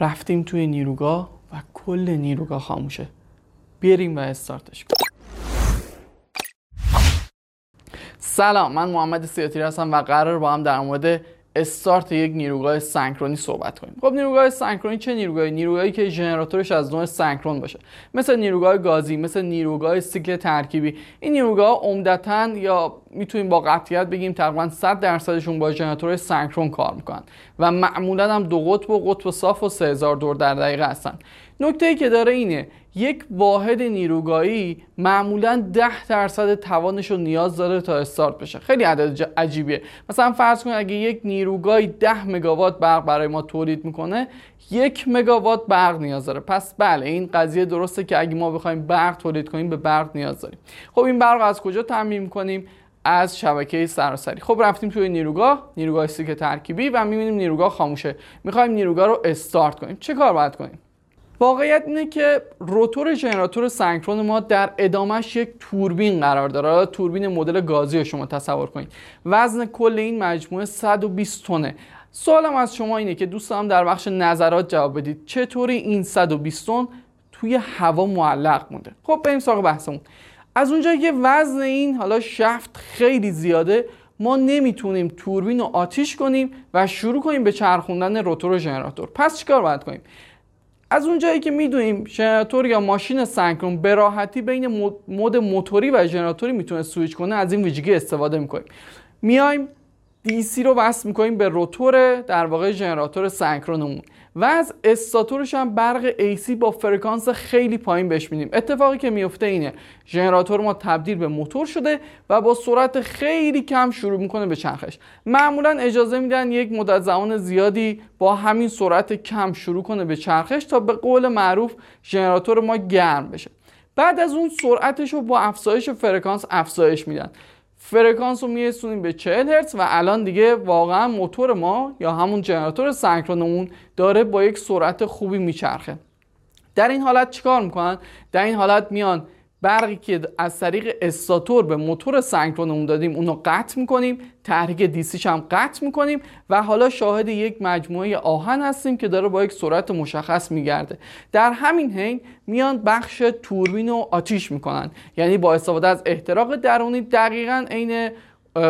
رفتیم توی نیروگاه و کل نیروگاه خاموشه. بریم و استارتش کنیم. سلام من محمد سیاتی هستم و قرار با هم در مورد استارت یک نیروگاه سنکرونی صحبت کنیم. خب نیروگاه سنکرونی چه نیروگاهی؟ نیروگاهی که ژنراتورش از نوع سنکرون باشه. مثل نیروگاه گازی مثل نیروگاه سیکل ترکیبی. این نیروگاه عمدتا یا می‌تونیم با قطعیت بگیم تقریبا 100 درصدشون با ژنراتور سنکرون کار می‌کنن. و معمولا هم دو قطب و قطب صاف و 3000 دور در دقیقه هستن. نکته ای که داره اینه یک واحد نیروگاهی معمولا 10 درصد توانش رو نیاز داره تا استارت بشه. خیلی عدد عجیبیه. مثلا فرض کنید اگه یک نیروگاهی 10 مگاوات برق برای ما تولید می‌کنه یک مگاوات برق نیاز داره. پس بله این قضیه درسته که اگه ما بخوایم برق تولید کنیم به برق نیاز داریم. خب این برق از کجا تامین کنیم از شبکه سراسری. خب رفتیم توی نیروگاه نیروگاه سیک ترکیبی و می‌بینیم نیروگاه خاموشه. می‌خوایم نیروگاه رو استارت کنیم. چه کار باید کنیم؟ واقعیت اینه که روتور ژنراتور سنکرون ما در ادامش یک توربین قرار داره. توربین مدل گازی رو شما تصور کنید. وزن کل این مجموعه 120 تنه. سوالم از شما اینه که دوست دارم در بخش نظرات جواب بدید. چطوری این 120 تن توی هوا معلق مونده؟ خب بریم سراغ بحثمون. از اونجایی که وزن این حالا شفت خیلی زیاده ما نمی‌تونیم توربین رو آتیش کنیم و شروع کنیم به چرخوندن روتور ژنراتور. پس چیکار باید کنیم؟ از اونجایی که می‌دونیم ژنراتور یا ماشین سنکرون به راحتی بین mode موتوری و ژنراتوری می‌تونه سویچ کنه از این ویژگی استفاده می‌کنیم. میایم DC رو وصل می‌کنیم به روتور در واقع ژنراتور سنکرونمون. و از استاتورش هم برق AC با فرکانس خیلی پایین بهش میدیم. اتفاقی که میفته اینه ژنراتور ما تبدیل به موتور شده و با سرعت خیلی کم شروع می‌کنه به چرخش. معمولا اجازه میدن یک مدت زمان زیادی با همین سرعت کم شروع کنه به چرخش تا به قول معروف ژنراتور ما گرم بشه. بعد از اون سرعتش رو با افزایش فرکانس افزایش میدن. فرکانس رو میرسونیم به 40 هرتز و الان دیگه واقعا موتور ما یا همون جنراتور سنکرونمون داره با یک سرعت خوبی میچرخه. در این حالت چیکار می‌کنن؟ در این حالت میان برقی که از طریق استاتور به موتور سنکرونمون دادیم اونو قطع می‌کنیم. تحریک دیسیش هم قطع می‌کنیم و حالا شاهد یک مجموعه آهن هستیم که داره با یک سرعت مشخص میگرده. در همین حین میان بخش توربین رو آتیش می‌کنن. یعنی با استفاده از احتراق درونی دقیقا عین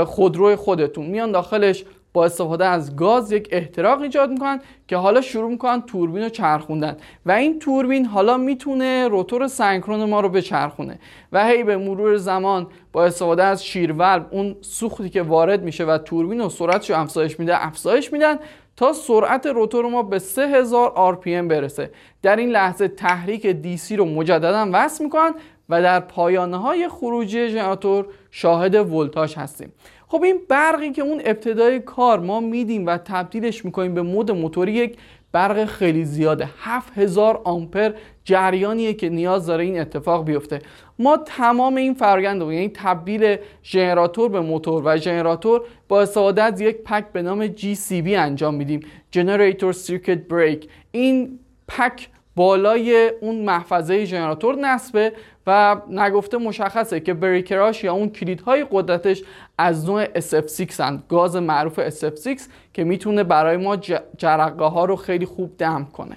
خودروی خودتون. میان داخلش با استفاده از گاز یک احتراق ایجاد می‌کنن که حالا شروع می‌کنن توربین رو چرخوندن. و این توربین حالا می‌تونه روتور سنکرون ما رو بچرخونه. و هی به مرور زمان با استفاده از شیرولب اون سوختی که وارد میشه و توربین و سرعتش رو افزایش میده افزایش میدن تا سرعت روتور ما به 3000 RPM برسه. در این لحظه تحریک DC رو مجددا وصل می‌کنن و در پایانه های خروجی ژنراتور شاهد ولتاژ هستیم. خب این برقی که اون ابتدای کار ما میدیم و تبدیلش می‌کنیم به مود موتوری یک برق خیلی زیاده. 7000 آمپر جریانیه که نیاز داره این اتفاق بیفته. ما تمام این فرگند رو یعنی تبدیل ژنراتور به موتور و ژنراتور با استفاده از یک پک به نام GCB انجام میدیم. Generator Circuit Break. این پک بالای اون محفظه ژنراتور نصبه و نگفته مشخصه که بریکراش یا اون کلیدهای قدرتش از نوع SF6 هند گاز معروف SF6 که می‌تونه برای ما جرقه ها رو خیلی خوب دم کنه.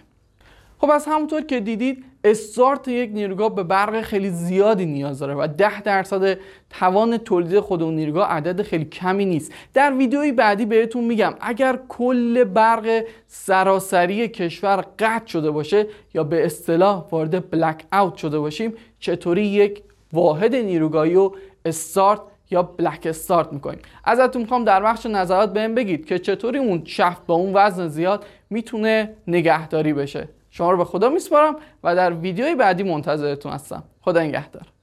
خب از همونطور که دیدید استارت یک نیروگاه به برق خیلی زیادی نیاز داره و 10 درصد توان تولید خود اون نیروگاه عدد خیلی کمی نیست. در ویدیوی بعدی بهتون میگم اگر کل برق سراسری کشور قطع شده باشه یا به اصطلاح وارد بلک اوت شده باشیم چطوری یک واحد نیروگاهی و استارت یا بلک استارت می‌کنیم؟ ازتون می‌خوام در بخش نظرات بهم بگید که چطوری اون شفت با اون وزن زیاد می‌تونه نگهداری بشه. شما رو به خدا میسپارم و در ویدیوی بعدی منتظرتون هستم. خدا نگهدار.